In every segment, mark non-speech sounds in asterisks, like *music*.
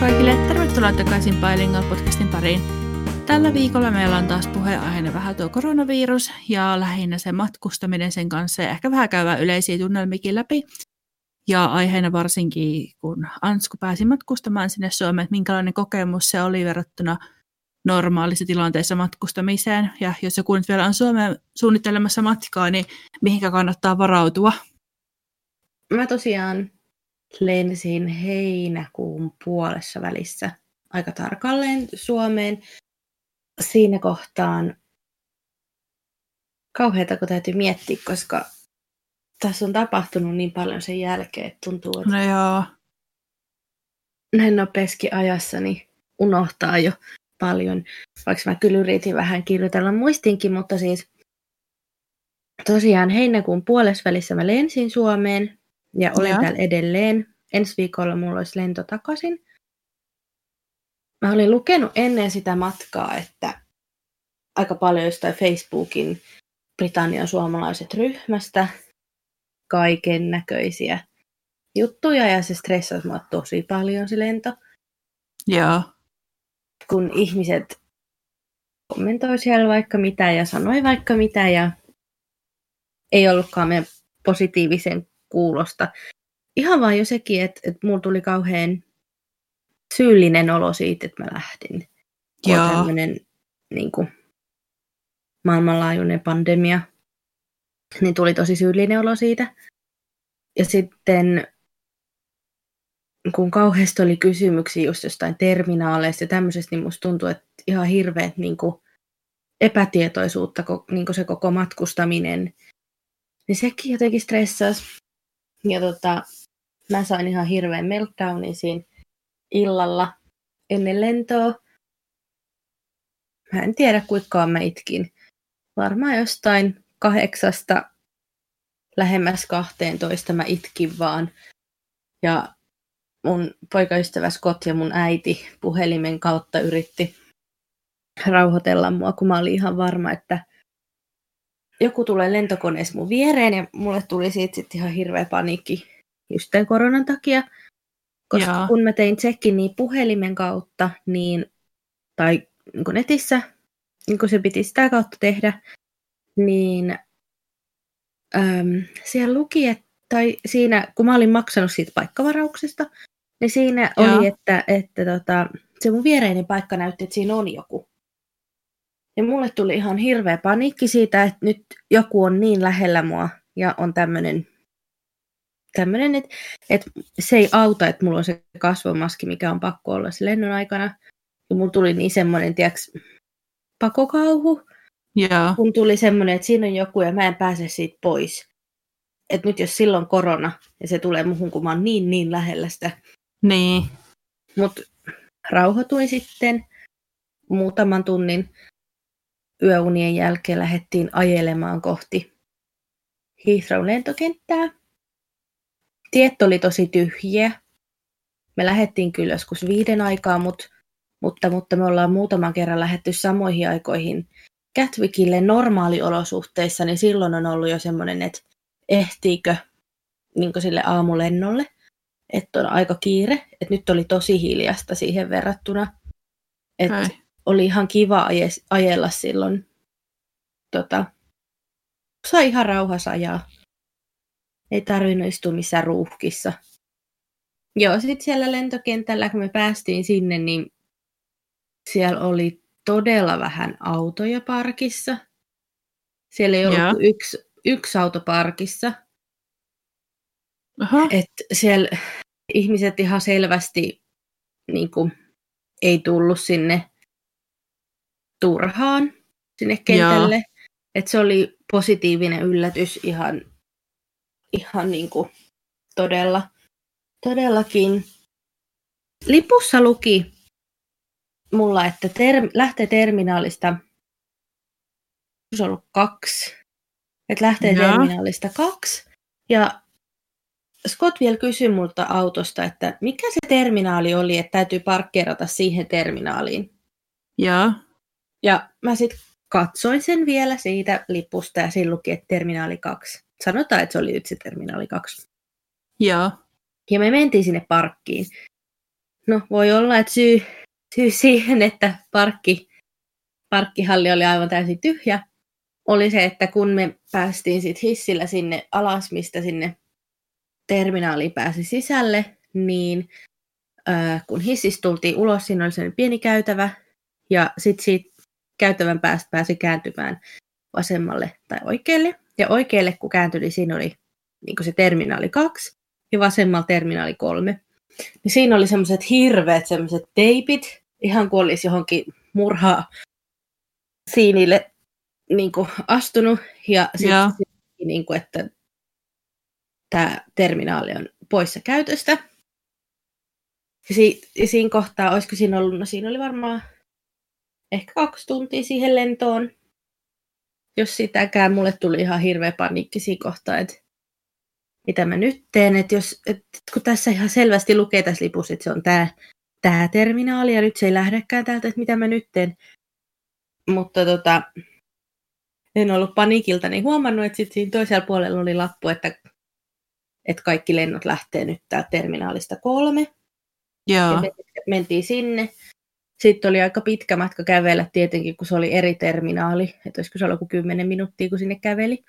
kaikille, tervetuloa takaisin Bilingual podcastin pariin. Tällä viikolla meillä on taas puheenaiheena vähän tuo koronavirus ja lähinnä se matkustaminen sen kanssa ja ehkä vähän käydään yleisiä tunnelmikin läpi. Ja aiheena varsinkin, kun Ansku pääsi matkustamaan sinne Suomeen, että minkälainen kokemus se oli verrattuna normaalissa tilanteessa matkustamiseen. Ja jos joku nyt vielä on Suomeen suunnittelemassa matkaa, niin mihinkä kannattaa varautua? Mä tosiaan lensin heinäkuun puolessa välissä aika tarkalleen Suomeen. Siinä kohtaan kauheata, kun täytyy miettiä, koska tässä on tapahtunut niin paljon sen jälkeen, että tuntuu, että No joo. näin nopeasti ajassa niin unohtaa jo paljon. Vaikka mä kyllä yritin vähän kirjoitella muistinkin, mutta siis tosiaan heinäkuun puolessa välissä mä lensin Suomeen ja olen Joo. täällä edelleen. Ensi viikolla mulla olisi lento takaisin. Mä olin lukenut ennen sitä matkaa, että aika paljon jostain Facebookin Britannian suomalaiset ryhmästä kaiken näköisiä juttuja ja se stressasi mua tosi paljon se lento, Joo. kun ihmiset kommentoi siellä vaikka mitä ja sanoi vaikka mitä ja ei ollutkaan meidän positiivisen kuulosta. Ihan vaan jo sekin, että, että mulla tuli kauhean syyllinen olo siitä, että mä lähdin. Kun on Joo. tämmöinen niin kuin, maailmanlaajuinen pandemia, niin tuli tosi syyllinen olo siitä. Ja sitten kun kauheasti oli kysymyksiä just jostain terminaaleista ja tämmöisestä, niin musta tuntuu, että ihan hirveät niin kuin, epätietoisuutta, niin kuin se koko matkustaminen, niin sekin jotenkin stressasi. Ja tota, mä sain ihan hirveän meltdownin siinä illalla ennen lentoa. Mä en tiedä kuinka mä itkin. Varmaan jostain kahdeksasta lähemmäs 12 mä itkin vaan. Ja mun poikaystävä Scott ja mun äiti puhelimen kautta yritti rauhoitella mua, kun mä olin ihan varma, että joku tulee lentokoneessa mun viereen ja mulle tuli siitä sitten ihan hirveä paniikki just tämän koronan takia. Koska Joo. kun mä tein tsekin niin puhelimen kautta, niin, tai niin kuin netissä, niin kuin se piti sitä kautta tehdä, niin äm, siellä luki, että, tai siinä, kun mä olin maksanut siitä paikkavarauksesta, niin siinä Joo. oli, että, että tota, se mun viereinen paikka näytti, että siinä on joku. Ja mulle tuli ihan hirveä paniikki siitä, että nyt joku on niin lähellä mua ja on tämmöinen, tämmöinen että, että se ei auta, että mulla on se kasvomaski, mikä on pakko olla se lennon aikana. Ja mulla tuli niin semmoinen, tiedätkö, pakokauhu, Joo. kun tuli semmoinen, että siinä on joku ja mä en pääse siitä pois. Että nyt jos silloin korona ja se tulee muhun, kun mä oon niin niin lähellä sitä. Niin. Mutta rauhoituin sitten muutaman tunnin yöunien jälkeen lähdettiin ajelemaan kohti Heathrow lentokenttää. Tiet oli tosi tyhjiä. Me lähdettiin kyllä joskus viiden aikaa, mutta, mutta, mutta me ollaan muutaman kerran lähetty samoihin aikoihin Gatwickille normaaliolosuhteissa, niin silloin on ollut jo semmoinen, että ehtiikö niin sille aamulennolle, että on aika kiire, että nyt oli tosi hiljasta siihen verrattuna. Että. Oli ihan kiva aje- ajella silloin. Tota, sai ihan rauhassa ajaa. Ei tarvinnut istua missään ruuhkissa. Joo, sitten siellä lentokentällä, kun me päästiin sinne, niin siellä oli todella vähän autoja parkissa. Siellä ei ollut Joo. yksi, yksi auto parkissa. Aha. että siellä ihmiset ihan selvästi niin kuin, ei tullut sinne turhaan sinne kentälle. Että se oli positiivinen yllätys ihan, ihan niin kuin, todella, todellakin. Lipussa luki mulla, että ter- lähtee terminaalista, se on ollut kaksi, että lähtee Joo. terminaalista kaksi. Ja Scott vielä kysyi multa autosta, että mikä se terminaali oli, että täytyy parkkeerata siihen terminaaliin. Joo. Ja mä sitten katsoin sen vielä siitä lipusta ja siinä luki, että terminaali 2. Sanotaan, että se oli nyt se terminaali 2. Joo. Ja me mentiin sinne parkkiin. No voi olla, että syy, syy siihen, että parkki, parkkihalli oli aivan täysin tyhjä, oli se, että kun me päästiin sit hissillä sinne alas, mistä sinne terminaaliin pääsi sisälle, niin äh, kun hissistä tultiin ulos, siinä oli sellainen pieni käytävä, ja sitten siitä käytävän päästä pääsi kääntymään vasemmalle tai oikealle. Ja oikealle kun kääntyi, niin siinä oli niin se terminaali 2 ja vasemmalla terminaali 3. Niin siinä oli semmoiset hirveät semmoiset teipit, ihan kuin olisi johonkin murhaa siinille niin kuin astunut. Ja sitten niin kuin, että tämä terminaali on poissa käytöstä. Ja, si- ja siinä kohtaa, olisiko siinä ollut, no siinä oli varmaan ehkä kaksi tuntia siihen lentoon. Jos sitäkään, mulle tuli ihan hirveä paniikki siinä kohtaa, että mitä mä nyt teen, että jos, että kun tässä ihan selvästi lukee tässä lipussa, että se on tämä, tämä terminaali ja nyt se ei lähdekään täältä, että mitä mä nyt teen. Mutta tota, en ollut paniikilta niin huomannut, että sitten siinä toisella puolella oli lappu, että, että kaikki lennot lähtee nyt täältä terminaalista kolme. Joo. Ja me mentiin sinne. Sitten oli aika pitkä matka kävellä tietenkin, kun se oli eri terminaali. Että olisiko se ollut kuin 10 minuuttia, kun sinne käveli.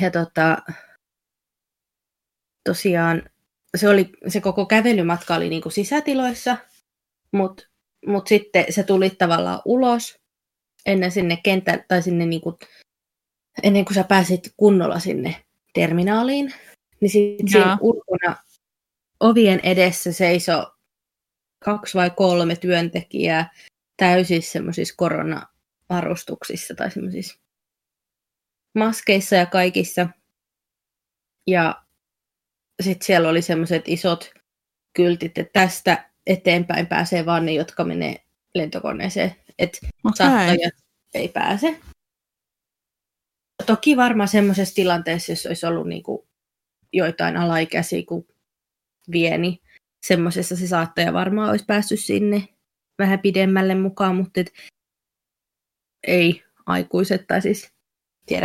Ja tota, tosiaan se, oli, se koko kävelymatka oli niin kuin sisätiloissa, mutta mut sitten se tuli tavallaan ulos ennen sinne kentän, tai sinne niin kuin, ennen kuin sä pääsit kunnolla sinne terminaaliin, niin sitten siinä ulkona ovien edessä seiso kaksi vai kolme työntekijää täysissä semmoisissa koronavarustuksissa tai semmoisissa maskeissa ja kaikissa. Ja sitten siellä oli semmoiset isot kyltit, että tästä eteenpäin pääsee vaan ne, jotka menee lentokoneeseen. Että okay. saattajat ei pääse. Toki varmaan semmoisessa tilanteessa, jos olisi ollut niinku joitain alaikäisiä, kun vieni, semmoisessa se saattaja varmaan olisi päässyt sinne vähän pidemmälle mukaan, mutta et ei aikuiset tai siis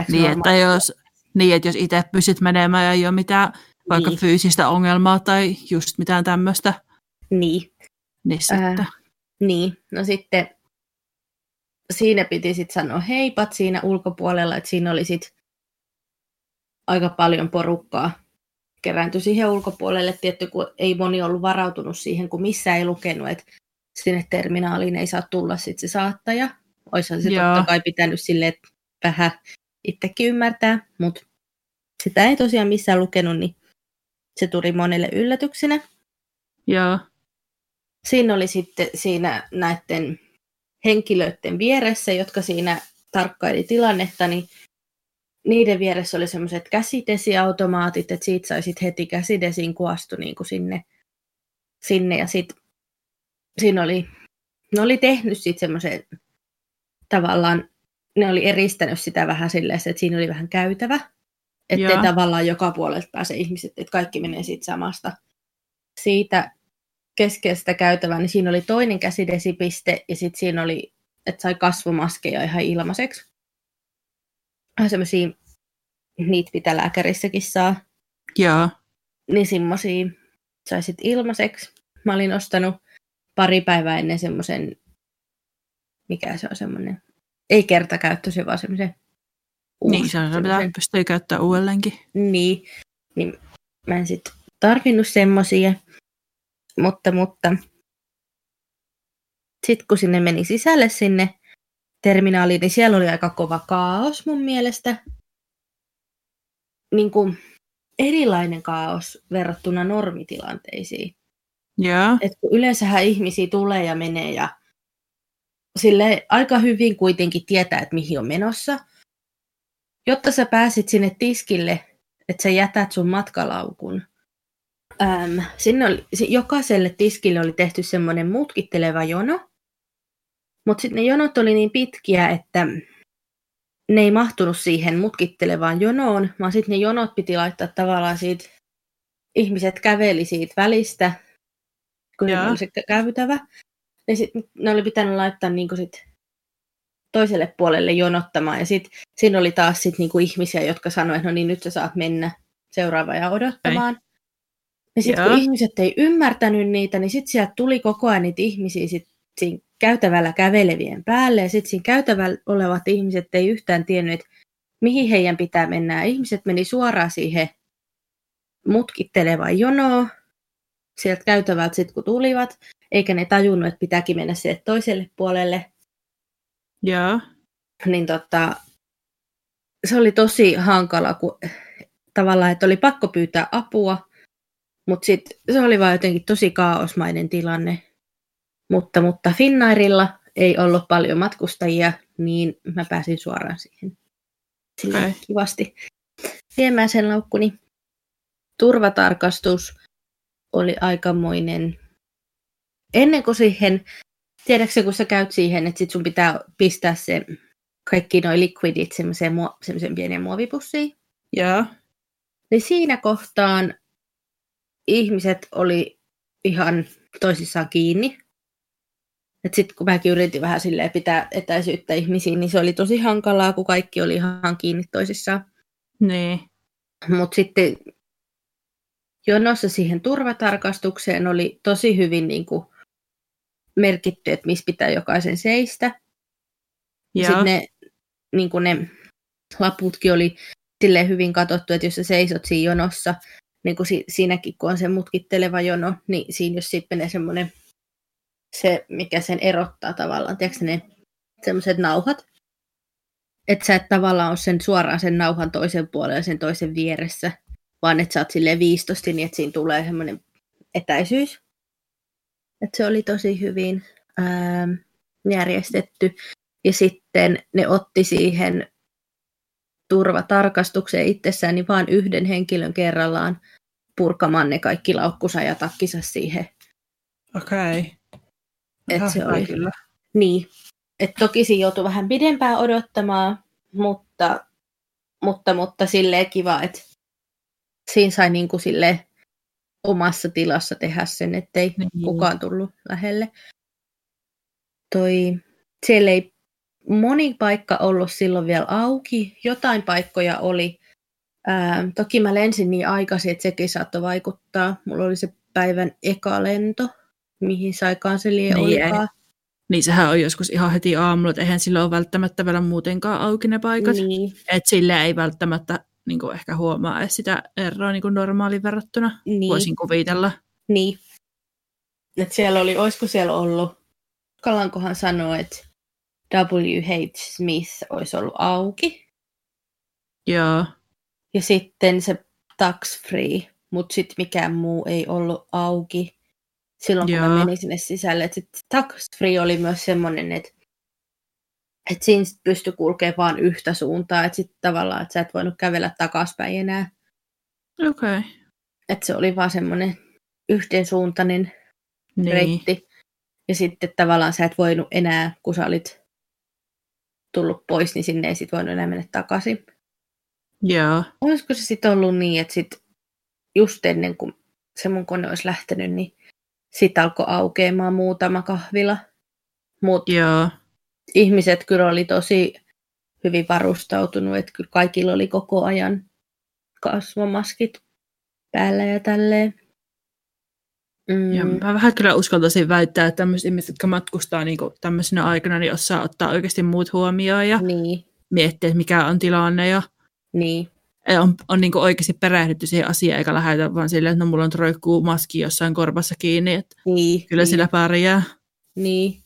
niin, että jos, niin, että jos itse pystyt menemään ja ei ole mitään vaikka niin. fyysistä ongelmaa tai just mitään tämmöistä. Niin. Niin, sitten. Äh, niin, no sitten siinä piti sitten sanoa heipat siinä ulkopuolella, että siinä oli sitten aika paljon porukkaa kerääntyi siihen ulkopuolelle. Tietty, kun ei moni ollut varautunut siihen, kun missä ei lukenut, että sinne terminaaliin ei saa tulla sitten se saattaja. Olisihan se Joo. totta kai pitänyt sille, että vähän itsekin ymmärtää, mutta sitä ei tosiaan missään lukenut, niin se tuli monelle yllätyksenä. Joo. Siinä oli sitten siinä näiden henkilöiden vieressä, jotka siinä tarkkaili tilannetta, niin niiden vieressä oli semmoiset käsidesiautomaatit, että siitä saisit heti käsidesin kuastu niin kuin sinne, sinne ja sitten siinä oli, ne oli tehnyt sitten semmoisen tavallaan ne oli eristänyt sitä vähän silleen, että siinä oli vähän käytävä. Että tavallaan joka puolelta pääse ihmiset, että kaikki menee siitä samasta. Siitä keskeisestä käytävää, niin siinä oli toinen käsidesipiste ja sitten siinä oli, että sai kasvomaskeja ihan ilmaiseksi. Semmoisia, niitä pitää lääkärissäkin saa. Joo. Niin semmoisia saisit ilmaiseksi. Mä olin ostanut pari päivää ennen semmoisen, mikä se on semmoinen, ei kertakäyttöisiä, vaan semmoisen Niin, se on pitää pystyy käyttämään uudelleenkin. Niin, niin mä en sitten tarvinnut semmoisia, mutta, mutta sitten kun sinne meni sisälle sinne terminaaliin, niin siellä oli aika kova kaos mun mielestä. Niin kuin erilainen kaos verrattuna normitilanteisiin. Yeah. Et kun yleensähän ihmisiä tulee ja menee ja sille aika hyvin kuitenkin tietää, että mihin on menossa. Jotta sä pääsit sinne tiskille, että sä jätät sun matkalaukun. Ähm, sinne oli, jokaiselle tiskille oli tehty semmoinen mutkitteleva jono, mutta sitten ne jonot oli niin pitkiä, että ne ei mahtunut siihen mutkittelevaan jonoon, vaan sitten ne jonot piti laittaa tavallaan siitä, ihmiset käveli siitä välistä, kun se oli se käytävä niin sit, ne oli pitänyt laittaa niin sit toiselle puolelle jonottamaan. Ja sitten siinä oli taas sit niinku ihmisiä, jotka sanoivat, että no niin, nyt sä saat mennä seuraava ja odottamaan. Ei. Ja sitten kun ihmiset ei ymmärtänyt niitä, niin sitten sieltä tuli koko ajan niitä ihmisiä sit siinä käytävällä kävelevien päälle. Ja sitten siinä käytävällä olevat ihmiset ei yhtään tiennyt, että mihin heidän pitää mennä. Ihmiset meni suoraan siihen mutkittelevaan jonoon sieltä käytävältä sitten kun tulivat, eikä ne tajunnut, että pitääkin mennä sieltä toiselle puolelle. Joo. Niin tota, se oli tosi hankala, kun tavallaan, että oli pakko pyytää apua, mutta sitten se oli vaan jotenkin tosi kaosmainen tilanne. Mutta, mutta Finnairilla ei ollut paljon matkustajia, niin mä pääsin suoraan siihen okay. kivasti viemään sen laukkuni. Turvatarkastus oli aikamoinen. Ennen kuin siihen, tiedätkö kun sä käyt siihen, että sit sun pitää pistää se kaikki noin liquidit semmoiseen, muo- semmoiseen pieneen muovipussiin. Joo. Niin siinä kohtaan ihmiset oli ihan toisissaan kiinni. Et sitten kun mäkin yritin vähän silleen pitää etäisyyttä ihmisiin, niin se oli tosi hankalaa, kun kaikki oli ihan kiinni toisissaan. Niin. Mutta sitten jonossa siihen turvatarkastukseen oli tosi hyvin niin kuin merkitty, että missä pitää jokaisen seistä. Ja sitten ne, niin kuin ne laputkin oli silleen hyvin katsottu, että jos sä seisot siinä jonossa, niin kuin si- siinäkin kun on se mutkitteleva jono, niin siinä jos sitten menee semmoinen, se mikä sen erottaa tavallaan, tiedätkö ne semmoiset nauhat, että sä et tavallaan ole sen suoraan sen nauhan toisen puolella ja sen toisen vieressä, vaan että sä oot silleen viistosti niin, että siinä tulee semmoinen etäisyys. Että se oli tosi hyvin ää, järjestetty. Ja sitten ne otti siihen turvatarkastukseen itsessään niin vain yhden henkilön kerrallaan purkamaan ne kaikki laukkusa ja takkisa siihen. Okei. Okay. Se oli kyllä. Niin. Et toki siinä joutui vähän pidempään odottamaan, mutta, mutta, mutta silleen kiva, että siinä sai niin kuin sille omassa tilassa tehdä sen, ettei niin. kukaan tullut lähelle. Toi, siellä ei moni paikka ollut silloin vielä auki. Jotain paikkoja oli. Ää, toki mä lensin niin aikaisin, että sekin saattoi vaikuttaa. Mulla oli se päivän eka lento, mihin sai kanselien niin, olkaa. Niin sehän on joskus ihan heti aamulla, että eihän sillä ole välttämättä vielä muutenkaan auki ne paikat. Niin. Että sille ei välttämättä niin kuin ehkä huomaa edes sitä eroa niin kuin normaaliin verrattuna, niin. voisin kuvitella. Niin. Et siellä oli, olisiko siellä ollut, kallankohan sanoa, että W.H. Smith olisi ollut auki. Joo. Ja sitten se tax free, mutta sitten mikään muu ei ollut auki silloin, kun Joo. mä menin sinne sisälle. Sitten tax free oli myös semmoinen, että että siinä pystyi kulkemaan vain yhtä suuntaa, että sitten tavallaan, että sä et voinut kävellä takaspäin enää. Okei. Okay. Että se oli vaan semmoinen yhdensuuntainen niin. reitti. Ja sitten tavallaan sä et voinut enää, kun sä olit tullut pois, niin sinne ei sit voinut enää mennä takaisin. Joo. Olisiko se sitten ollut niin, että sit just ennen kuin se mun kone olisi lähtenyt, niin sitten alkoi aukeamaan muutama kahvila. Mut Joo ihmiset kyllä oli tosi hyvin varustautunut, että kyllä kaikilla oli koko ajan kasvomaskit päällä ja tälleen. Mm. Ja mä vähän kyllä uskaltaisin väittää, että tämmöiset ihmiset, jotka matkustaa niin tämmöisenä aikana, niin osaa ottaa oikeasti muut huomioon ja niin. miettiä, että mikä on tilanne. Ja niin. On, on niin oikeasti perehdytty siihen asiaan, eikä lähdetä vaan silleen, että no mulla on roikkuu maski jossain korvassa kiinni, että niin, kyllä niin. sillä pärjää. Niin,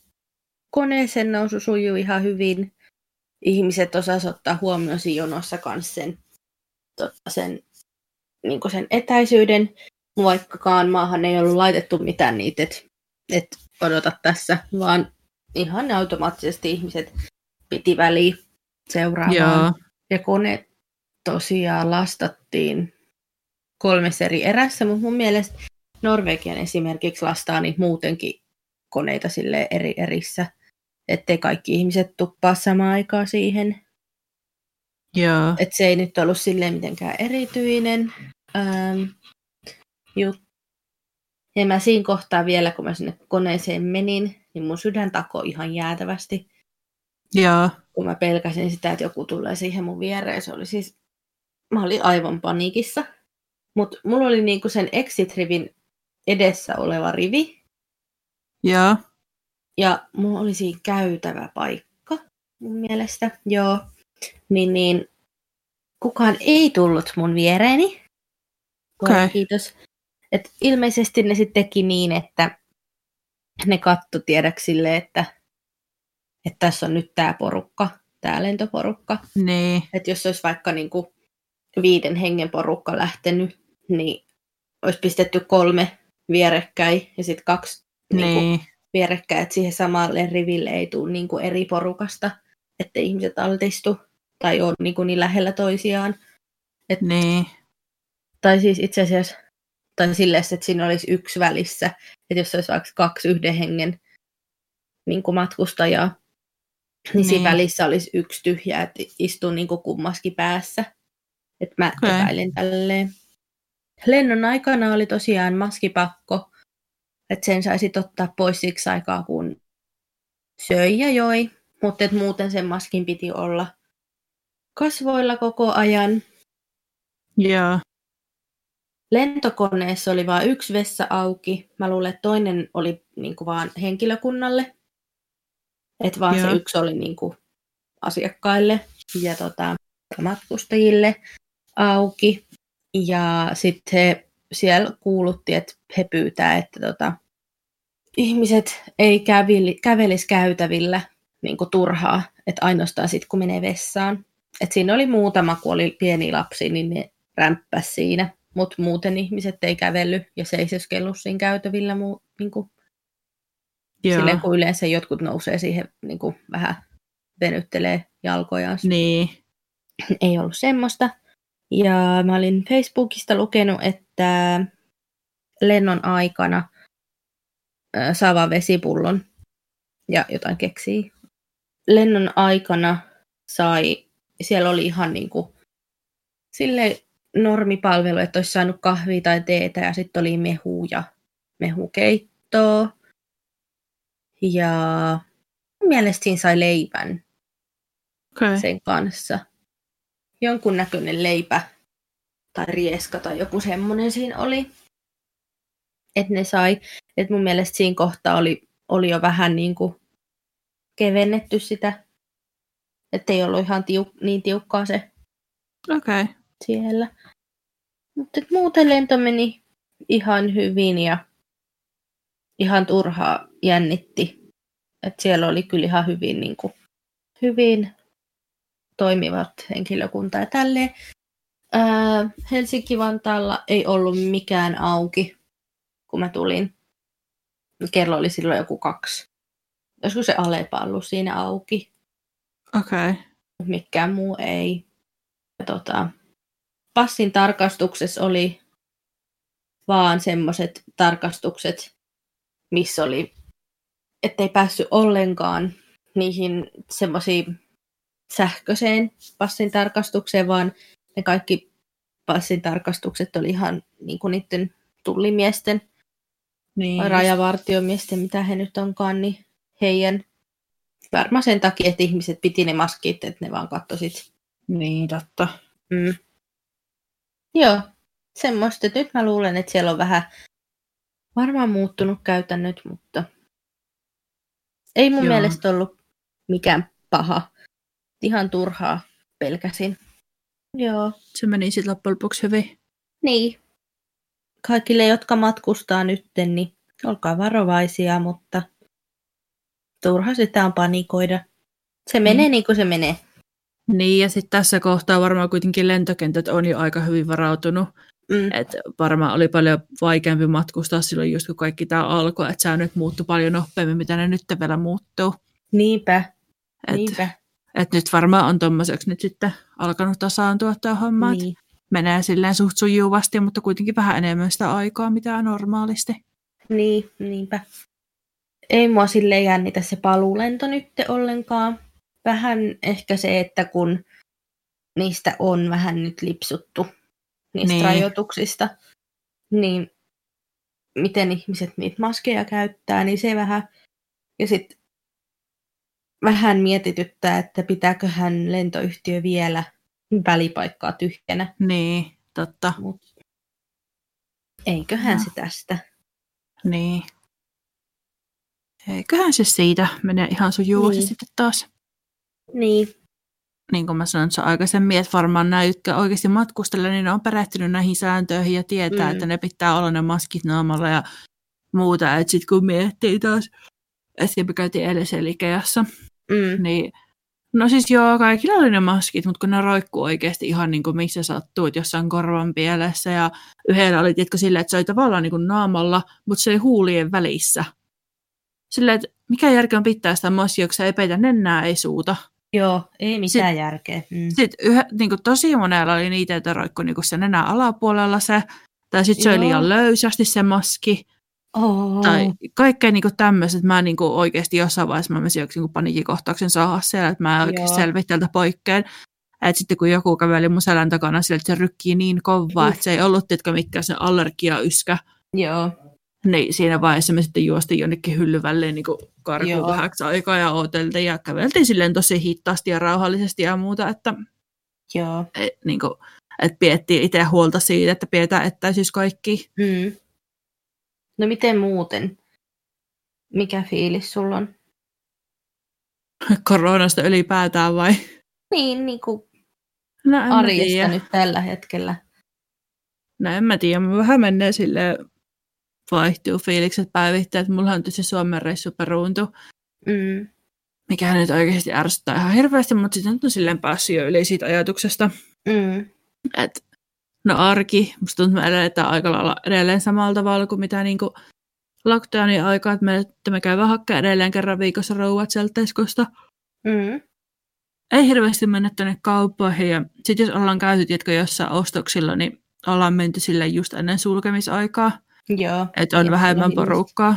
koneeseen nousu sujuu ihan hyvin. Ihmiset osasivat ottaa huomioon siinä jonossa kanssa sen, tota, sen, niin sen etäisyyden, vaikkakaan maahan ei ollut laitettu mitään niitä, että et odota tässä, vaan ihan automaattisesti ihmiset piti väliin seuraamaan. Joo. Ja kone tosiaan lastattiin kolmessa eri erässä, mutta mun mielestä Norvegian esimerkiksi lastaa niitä muutenkin koneita sille eri erissä ettei kaikki ihmiset tuppaa samaan aikaan siihen. Joo. Et se ei nyt ollut silleen mitenkään erityinen ähm, juttu. Ja mä siinä kohtaa vielä, kun mä sinne koneeseen menin, niin mun sydän takoi ihan jäätävästi. Joo. Kun mä pelkäsin sitä, että joku tulee siihen mun viereen. Se oli siis, mä olin aivan paniikissa. Mutta mulla oli niinku sen exit-rivin edessä oleva rivi. Joo. Ja mulla oli siinä käytävä paikka mun mielestä. Joo. Niin, niin kukaan ei tullut mun viereeni. Okei. Kiitos. Et ilmeisesti ne sitten teki niin, että ne katto tiedäks sille, että, että tässä on nyt tämä porukka, tämä lentoporukka. Niin. Että jos olisi vaikka niinku viiden hengen porukka lähtenyt, niin olisi pistetty kolme vierekkäin ja sitten kaksi niinku, Niin. vierekkäin, että siihen samalle riville ei tule niinku eri porukasta, että ihmiset altistu tai on niinku niin lähellä toisiaan. Niin. Tai siis itse asiassa, tai silleen, että siinä olisi yksi välissä, että jos olisi vaikka kaksi yhden hengen niin kuin matkustajaa, niin, niin siinä Niin. välissä olisi yksi tyhjä, että istuu niin kuin kummaskin päässä. Että mä Okei. epäilen tälleen. Lennon aikana oli tosiaan maskipakko, että sen saisit ottaa pois siksi aikaa, kun söi ja joi, mutta et muuten sen maskin piti olla kasvoilla koko ajan. Joo. Lentokoneessa oli vain yksi vessa auki. Mä luulen, että toinen oli niinku vaan henkilökunnalle. Että vaan Joo. se yksi oli niinku asiakkaille ja tota, matkustajille auki. Ja sitten he siellä kuulutti, että he pyytää, että tota, ihmiset ei käveli, kävelisi käytävillä niinku turhaa, että ainoastaan sitten kun menee vessaan. Et siinä oli muutama, kun oli pieni lapsi, niin ne rämppäs siinä mutta muuten ihmiset ei kävellyt ja seisoskellut siinä käytävillä muu, niin kuin, Joo. silleen, kun yleensä jotkut nousee siihen niin kuin, vähän venyttelee jalkojaan. Niin. Ei ollut semmoista. Ja mä olin Facebookista lukenut, että lennon aikana saa vaan vesipullon ja jotain keksii. Lennon aikana sai, siellä oli ihan niin kuin, sille normipalvelu, että olisi saanut kahvia tai teetä ja sitten oli mehu ja mehukeittoa. Ja mun mielestä siinä sai leivän Okei. sen kanssa. Jonkun näköinen leipä tai rieska tai joku semmoinen siinä oli. Että ne sai. Että mun mielestä siinä kohtaa oli, oli jo vähän niin kuin kevennetty sitä. Että ei ollut ihan tiu, niin tiukkaa se Okei. siellä. Mutta muuten lento meni ihan hyvin ja ihan turhaa jännitti. Et siellä oli kyllä ihan hyvin, niin kuin, hyvin toimivat henkilökunta ja tälleen. Ää, Helsinki-Vantaalla ei ollut mikään auki, kun mä tulin. Kello oli silloin joku kaksi. Olisiko se Alepa ollut siinä auki? Okei. mikään muu ei. Ja tota, passin tarkastuksessa oli vaan semmoiset tarkastukset, missä oli, ettei päässyt ollenkaan niihin semmoisiin sähköiseen passin tarkastukseen, vaan ne kaikki passin tarkastukset oli ihan niin kuin niiden tullimiesten, Niin. rajavartiomiesten, mitä he nyt onkaan, niin heidän varmaan sen takia, että ihmiset piti ne maskit, että ne vaan kattoisit Niin, totta. Mm. Joo, semmoista. Nyt mä luulen, että siellä on vähän varmaan muuttunut käytännöt, mutta ei mun. Joo. mielestä ollut mikään paha. Ihan turhaa pelkäsin. Joo, Se meni sitten loppujen lopuksi hyvin. niin. Kaikille, jotka matkustaa nytten, niin olkaa varovaisia, mutta turha sitä on panikoida. Se menee Mm. niin kuin se menee. Niin, ja sitten tässä kohtaa varmaan kuitenkin lentokentät on jo aika hyvin varautunut. Mm. Et varmaan oli paljon vaikeampi matkustaa silloin just kun kaikki tämä alkoi, että säännöt muuttu paljon nopeammin, mitä ne nyt vielä muuttuu. Niinpä, Et, niinpä. Et nyt varmaan on tuommoiseksi nyt sitten alkanut tasaantua tämä homma. Niin. Menee silleen suht sujuvasti, mutta kuitenkin vähän enemmän sitä aikaa, mitä normaalisti. Niin, niinpä. Ei mua sille jännitä se paluulento nyt ollenkaan. Vähän ehkä se, että kun niistä on vähän nyt lipsuttu, niistä niin. rajoituksista, niin miten ihmiset niitä maskeja käyttää, niin se vähän, ja sitten vähän mietityttää, että pitääköhän lentoyhtiö vielä välipaikkaa tyhjänä. Niin, totta. Mut Eiköhän No. se tästä. Niin. Eiköhän se siitä mene ihan sujuvasti Niin. sitten taas. Niin. Niin kuin mä sanoin tuossa aikaisemmin, että varmaan nämä, jotka oikeasti matkustelevat, niin ne on perehtynyt näihin sääntöihin ja tietää, Mm. että ne pitää olla ne maskit naamalla ja muuta. Että sitten kun miettii taas, että me käytiin eilen siellä Ikeassa, Mm. niin No siis joo, kaikilla oli ne maskit, mutta kun ne roikkuu oikeasti ihan niin kuin missä sattuu, että jossain korvan pielessä ja yhdellä oli tiedätkö silleen, että se oli tavallaan niin kuin naamalla, mutta se oli huulien välissä. Silleen, että mikä järki on pitää sitä maskia, kun se ei peitä nenää, ei suuta. Joo, ei mitään järkeä. Mm. Sitten yhä, niin kuin tosi monella oli niitä, että roikkui niin kuin se nenä alapuolella se, tai sitten se oli liian löysästi se maski. Oh. Tai kaikkea niin tämmöiset, mä niin kuin oikeasti jossain vaiheessa mä menisin joku niin paniikkikohtauksen saada siellä, että mä Joo. selviä tältä poikkeen. Että sitten kun joku käveli mun selän takana sille, että se rykkii niin kovaa, että se ei ollut, tiedätkö, mikään se allergiayskä, Joo. niin siinä vaiheessa me sitten juostiin jonnekin hyllyvälle niin karkuun vähäksi aikaa ja odoteltiin ja käveltiin silleen tosi hitaasti ja rauhallisesti ja muuta, että Joo. et, niin kuin, että piettiin itse huolta siitä, että pidetään etäisyys kaikki. Mm. No miten muuten? Mikä fiilis sulla on? Koronasta ylipäätään vai? Niin, niin kuin No arjesta tiedä. nyt tällä hetkellä. No en mä tiedä, mä vähän menee sille vaihtuu fiilikset päivittäin, että mulla on tosi Suomen reissu peruuntu, Mm. mikä nyt oikeasti ärsyttää ihan hirveästi, mutta sitten on silleen päässyt jo yli siitä ajatuksesta, Mm. että no arki, musta tuntuu, että me eletään aika lailla edelleen samalla tavalla kuin mitä niinku lockdownin aikaa, että me, että me käydään hakkeen edelleen kerran viikossa rouvat sieltä Teskosta. Mm. Ei hirveästi mennä tuonne kauppoihin ja sitten jos ollaan käyty, tiedätkö, jossain ostoksilla, niin ollaan menty sille just ennen sulkemisaikaa, Joo. että on Ja vähemmän porukkaa.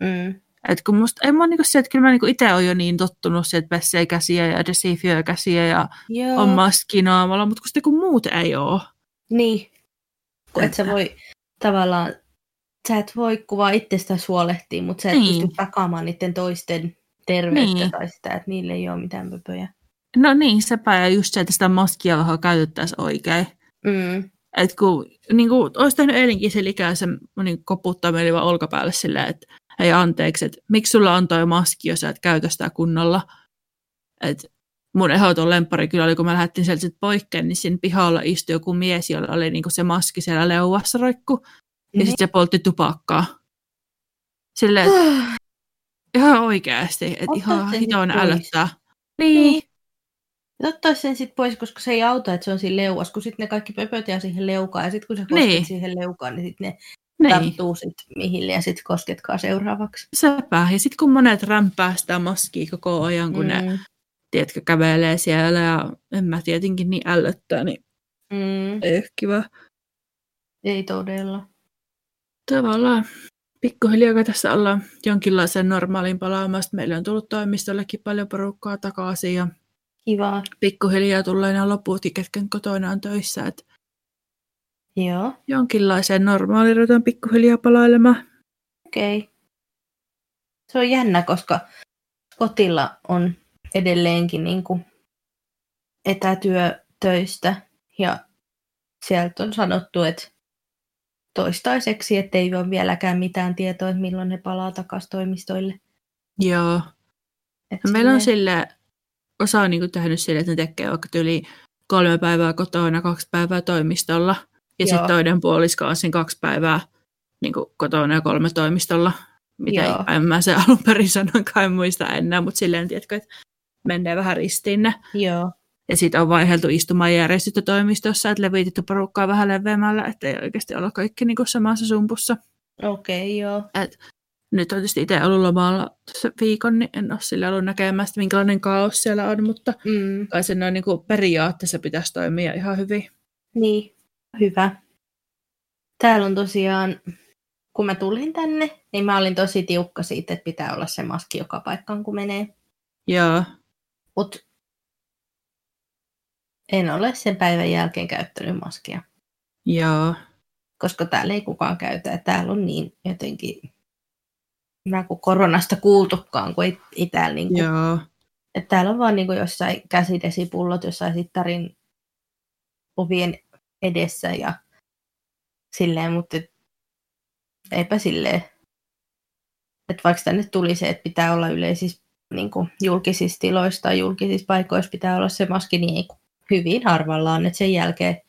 Mm. Et kun musta, ei mä niinku se, että kyllä mä niinku itse olen jo niin tottunut siihen, että pessee käsiä ja desifioi käsiä ja Joo. on maski naamalla, mutta kun sitten kun muut ei ole. Niin. Kun et sä Että- voi tavallaan, sä et voi kuvaa itsestä huolehtia, mutta sä et Niin. pysty takaamaan niiden toisten terveyttä Niin. tai sitä, että niille ei ole mitään pöpöjä. No niin, sepä ja just se, että sitä maskia vähän käytettäisiin oikein. Mm. Et kun niin kuin, olisi tehnyt eilenkin sen ikäisen niin koputtaa meille vaan olkapäälle silleen, että hei anteeksi, että miksi sulla on toi maski, jos sä et käytä sitä kunnolla. Et mun ehdoton lemppari kyllä oli, kun mä lähdettiin sieltä sit poikkeen, niin siinä pihalla istui joku mies, jolla oli niin kuin se maski siellä leuassa roikku. Ja Niin. sitten se poltti tupakkaa. Silleen, että ihan oikeasti, että ihan sit pois. ällöttää. Niin. Ottaisi sen sitten pois, koska se ei auta, että se on siinä leuas, kun sitten ne kaikki pöpöt jää siihen leukaan, ja sitten kun sä kosket Niin. siihen leukaan, niin sitten ne Niin. tarttuu sit mihille, ja sitten kosketkaa seuraavaksi. Sepä. Ja sitten kun monet rämpää sitä maskia koko ajan, kun mm. ne. Tiedätkö, kävelee siellä ja en mä tietenkin niin ällöttää, niin Mm. ei ole kiva. Ei todella. Tavallaan pikkuhiljaa tässä ollaan jonkinlaisen normaalin palaamasta. Meillä on tullut toimistollekin paljon porukkaa takaisin ja Kiva. pikkuhiljaa tulee nämä loputkin, ketkä kotona on töissä. Että Joo, jonkinlaiseen normaaliin ruvetaan pikkuhiljaa palailemaan. okei. Okay. Se on jännä, koska kotilla on edelleenkin niin kuin etätyötöistä ja sieltä on sanottu, että toistaiseksi, että ei ole vieläkään mitään tietoa, että milloin ne palaa takaisin toimistoille. Joo. Et meillä on sille osa on niinku tehnyt sille, että ne tekee vaikka yli kolme päivää kotona, kaksi päivää toimistolla. Ja sitten toinen puolisko on siinä kaksi päivää niin kotona ja kolme toimistolla. Miten Joo. en mä se alun perin sanoinkaan, en muista enää, mutta silleen, tiedätkö, että menee vähän ristiin ne. Joo, Ja sitten on vaiheltu istumaan järjestetty toimistossa, että levitetty porukkaa vähän leveämmällä, ettei oikeasti olla kaikki niin samassa sumpussa. okei, okay, joo. Nyt on tietysti itse ollut lomalla tässä viikon, niin en ole sillä ollut näkemässä, että minkälainen kaos siellä on, mutta Mm, kai se noin niin kuin periaatteessa pitäisi toimia ihan hyvin. niin, hyvä. Täällä on tosiaan, kun mä tulin tänne, niin mä olin tosi tiukka siitä, että pitää olla se maski joka paikkaan, kun menee. Joo, Mutta en ole sen päivän jälkeen käyttänyt maskia, joo, koska täällä ei kukaan käytä. Ja täällä on niin jotenkin, mä kun koronasta kuultukaan, kun ei, ei täällä niin kuin, joo, että täällä on vaan niin kuin jossain käsidesipullot jossain sittarin ovien edessä ja silleen, mutta et eipä silleen. Että vaikka tänne tuli se, että pitää olla yleisissä niin kuin julkisissa tiloissa tai julkisissa paikoissa pitää olla se maski, niin hyvin harvallaan. Että sen jälkeen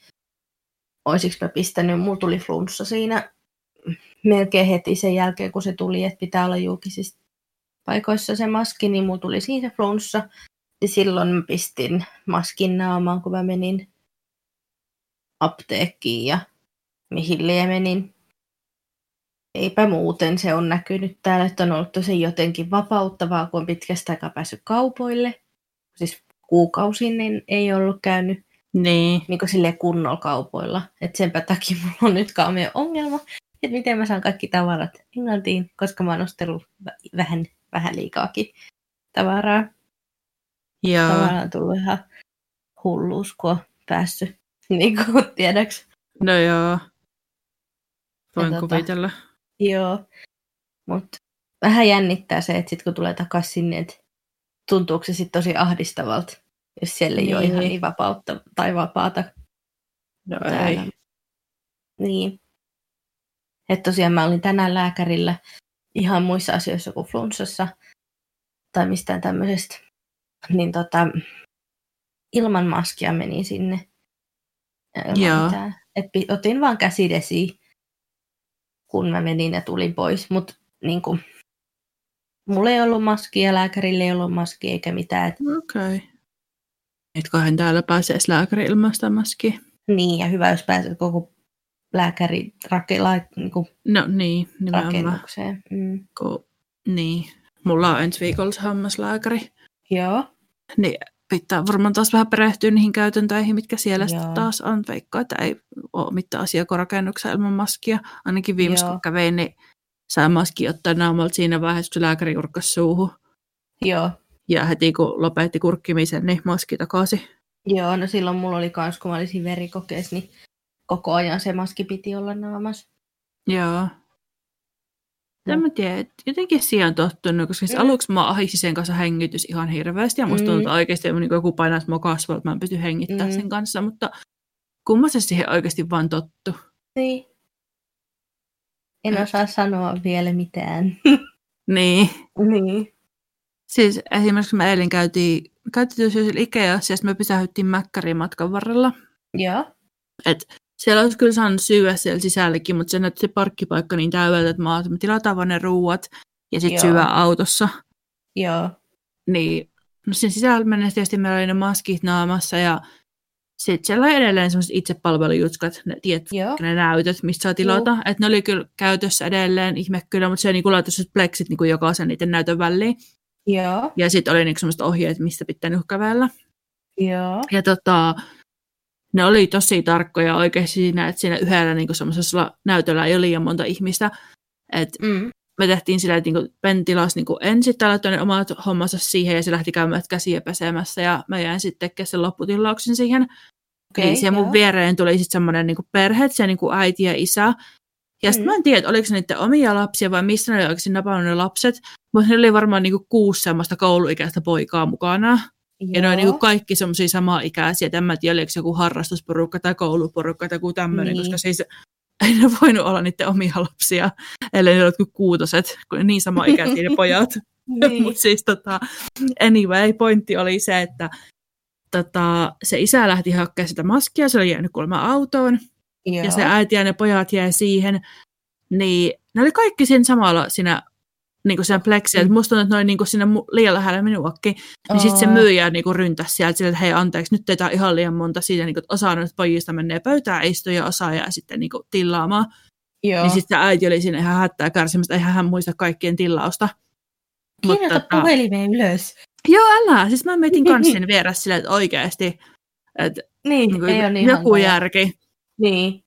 olisiko mä pistänyt, mulla tuli flunssa siinä melkein heti sen jälkeen, kun se tuli, että pitää olla julkisissa paikoissa se maski, niin mulla tuli siinä se flunssa. Ja silloin mä pistin maskin naamaan, kun mä menin apteekkiin ja mihin liemenin. Eipä muuten se on näkynyt täällä, että on ollut tosi jotenkin vapauttavaa, kun on pitkästä aikaa päässyt kaupoille. Siis kuukausin niin ei ollut käynyt Niin. niin kuin silleen kunnolla kaupoilla. Et senpä takia mulla on nyt kaamea ongelma, että miten mä saan kaikki tavarat Englantiin, koska mä oon ostellut vä- vähän, vähän liikaakin tavaraa. Joo. Tavallaan on tullut ihan hulluus, kun on päässyt, *laughs* niin kuin tiedäks. No joo. Voin Ja tota- kuvitella. Joo, mutta vähän jännittää se, että sit kun tulee takaisin sinne, että tuntuuko se sitten tosi ahdistavalta, jos siellä ei ole ihan Niin. niin vapautta tai vapaata No täällä. ei. Niin. Että tosiaan mä olin tänään lääkärillä ihan muissa asioissa kuin flunssassa tai mistään tämmöisestä. Niin tota, ilman maskia menin sinne. Joo. mitään. Et pi- otin vaan käsidesi, kun mä menin ja tulin pois. Mutta niin kuin, mulla ei ollut maskia, lääkärille ei ollut maskia eikä mitään. Okei. Okay. Etköhän täällä pääse edes lääkäri ilman sitä maskia. niin, ja hyvä, jos pääset koko lääkäri rake, lai, niin kuin No niin, rakennukseen. Mm. Kun, niin. Mulla on ensi viikolla hammaslääkäri. Joo. Niin pitää varmaan taas vähän perehtyä niihin käytäntöihin, mitkä siellä Joo. sitten taas on. Veikkaa, että ei ole mitään asiaa kuin rakennuksen ilman maskia. Ainakin viimeksi Joo. kun kävin, niin sai maski ottaa naamalta siinä vaiheessa, kun lääkäri kurkkasi suuhun. Joo. Ja heti kun lopetti kurkkimisen, niin maski takaisin. Joo, no silloin mulla oli kans, kun mä olisin verikokeessa, niin koko ajan se maski piti olla naamassa. Joo. En mä tiedä, että jotenkin siihen on tottunut, koska siis Mm. aluksi mä ahdisin sen kanssa hengitys ihan hirveästi, ja musta Mm. tuntuu että oikeasti, että niin joku painaisi mua kasvoilla, että mä en pysty hengittämään Mm. sen kanssa, mutta kumma se siihen oikeasti vaan tottu. Niin. En osaa sanoa vielä mitään. *laughs* Niin. niin. Siis esimerkiksi me eilen käytiin, käytiin tuossa Ikeassa, ja sitten me pysähyttiin Mäkkäriin matkan varrella. Joo. Siellä olisi kyllä saanut syödä siellä sisälläkin, mutta se näytti se parkkipaikka niin täydeltä, että mä ajattelin, että me tilataan vaan ne ruuat ja sitten syödä autossa. Joo. Niin, no sen sisällä mennessä tietysti meillä oli ne maskit naamassa ja sitten siellä oli edelleen semmoiset itsepalvelujutskat, ne, tiedät, ne näytöt, mistä saa tilata. Että ne oli kyllä käytössä edelleen, ihme kyllä, mutta se niinku sellaiset pleksit niinku jokaisen niiden näytön väliin. Joo. Ja sitten oli niinku semmoiset ohjeet, mistä pitää niinku kävellä. Joo. Ja tota, ne oli tosi tarkkoja oikeasti siinä, että siinä yhdellä niinku semmoisella näytöllä ei ole liian monta ihmistä. Että Mm. me tehtiin sillä, että niinku Ben tilasi niinku ensin täällä toinen omat hommansa siihen ja se lähti käymään käsiä pesemässä ja mä jäin sitten tekemään sen lopputilauksen siihen. Okay, niin siihen mun joo. viereen tuli sitten semmoinen niinku perhe, se niinku äiti ja isä. Ja sitten Mm. mä en tiedä, oliko se niiden omia lapsia vai missä ne oli oikeasti napannut ne lapset. Mutta ne oli varmaan niinku kuusi semmoista kouluikäistä poikaa mukana. Ja ne oli niinku kaikki semmoisia samaa-ikäisiä, että en mä tiedä, oliko se joku harrastusporukka tai kouluporukka tai joku tämmöinen, Niin. koska siis ei ne voinut olla niiden omia lapsia, ellei ne kuin kuutoset, kun ne niin sama-ikäisiä ne pojat. *laughs* niin. Mutta siis tota, anyway, pointti oli se, että tota, se isä lähti hakemaan sitä maskia, se oli jäänyt kuulemma autoon, Joo. ja se äiti ja ne pojat jäi siihen, niin ne oli kaikki siinä samalla siinä niin kuin sen pleksiä, että musta tuntuu, että oli niin kuin siinä mu- liian lähellä minuakin, niin sitten se myyjä niin kuin ryntäsi sieltä sille, että hei anteeksi, nyt teitä on ihan liian monta siitä, niin kuin, että osa noista pojista menee pöytään istuu ja osa jää sitten niin kuin, tilaamaan. Joo. Niin sitten äiti oli siinä ihan hätää kärsimästä, eihän hän muista kaikkien tilausta. Kirjoita tota- puhelimeen ylös. Joo, älä. Siis mä mietin kans siinä vieressä silleen, että oikeasti, että Niin, niin ei ole niin joku hankala. järki. Niin.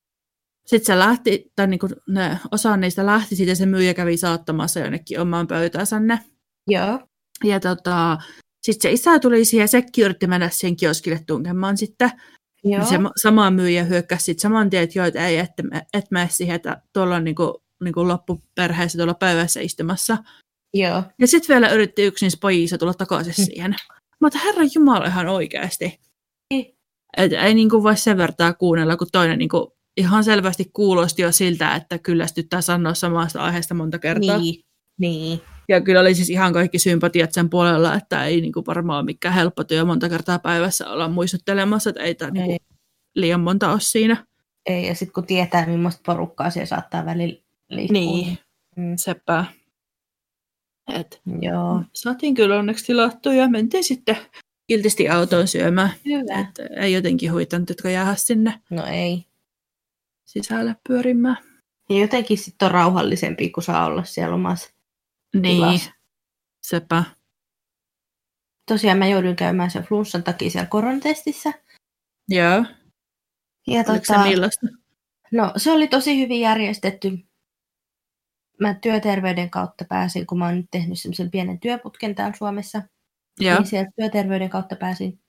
Sitten se lähti, tai niin kuin ne, osa niistä lähti, sitten se myyjä kävi saattamassa jonnekin omaan pöytäänsä ne. Joo. Ja tota, sitten se isä tuli siihen ja sekin yritti mennä siihen kioskille tunkemaan sitten. Joo. Niin se ma- sama myyjä hyökkäsi sitten saman tien, että joo, että ei, et, et mene siihen, että tuolla on niin kuin, niin kuin loppuperheessä tuolla pöydässä istumassa. Joo. Ja sitten vielä yritti yksi niistä pojista tulla takaisin Mm. siihen. Mutta herra Jumala ihan oikeasti. Niin. Et ei niinku voi sen vertaa kuunnella, kun toinen niinku ihan selvästi kuulosti jo siltä, että kyllästyttää sanoa samasta aiheesta monta kertaa. Niin, niin. Ja kyllä oli siis ihan kaikki sympatiat sen puolella, että ei niin kuin varmaan mikään helppo työ monta kertaa päivässä olla muistuttelemassa, että ei tämä niin liian monta ole siinä. Ei, ja sitten kun tietää, millaista porukkaa siellä saattaa välillä liikkua. Niin, mm. sepä. Et, Joo. Saatiin kyllä onneksi tilattua ja mentiin sitten kiltisti autoon syömään. Hyvä. Et ei jotenkin huitanut, jotka jäädä sinne No ei. Sisälle pyörimään. Ja jotenkin sitten on rauhallisempi, kun saa olla siellä omassa Niin, tilassa. sepä. Tosiaan mä jouduin käymään sen flunssan takia siellä koronatestissä. Joo. Ja Oliko se tota, millaista? no se oli tosi hyvin järjestetty. Mä työterveyden kautta pääsin, kun mä oon nyt tehnyt semmoisen pienen työputken täällä Suomessa. Joo. Niin sieltä työterveyden kautta pääsin.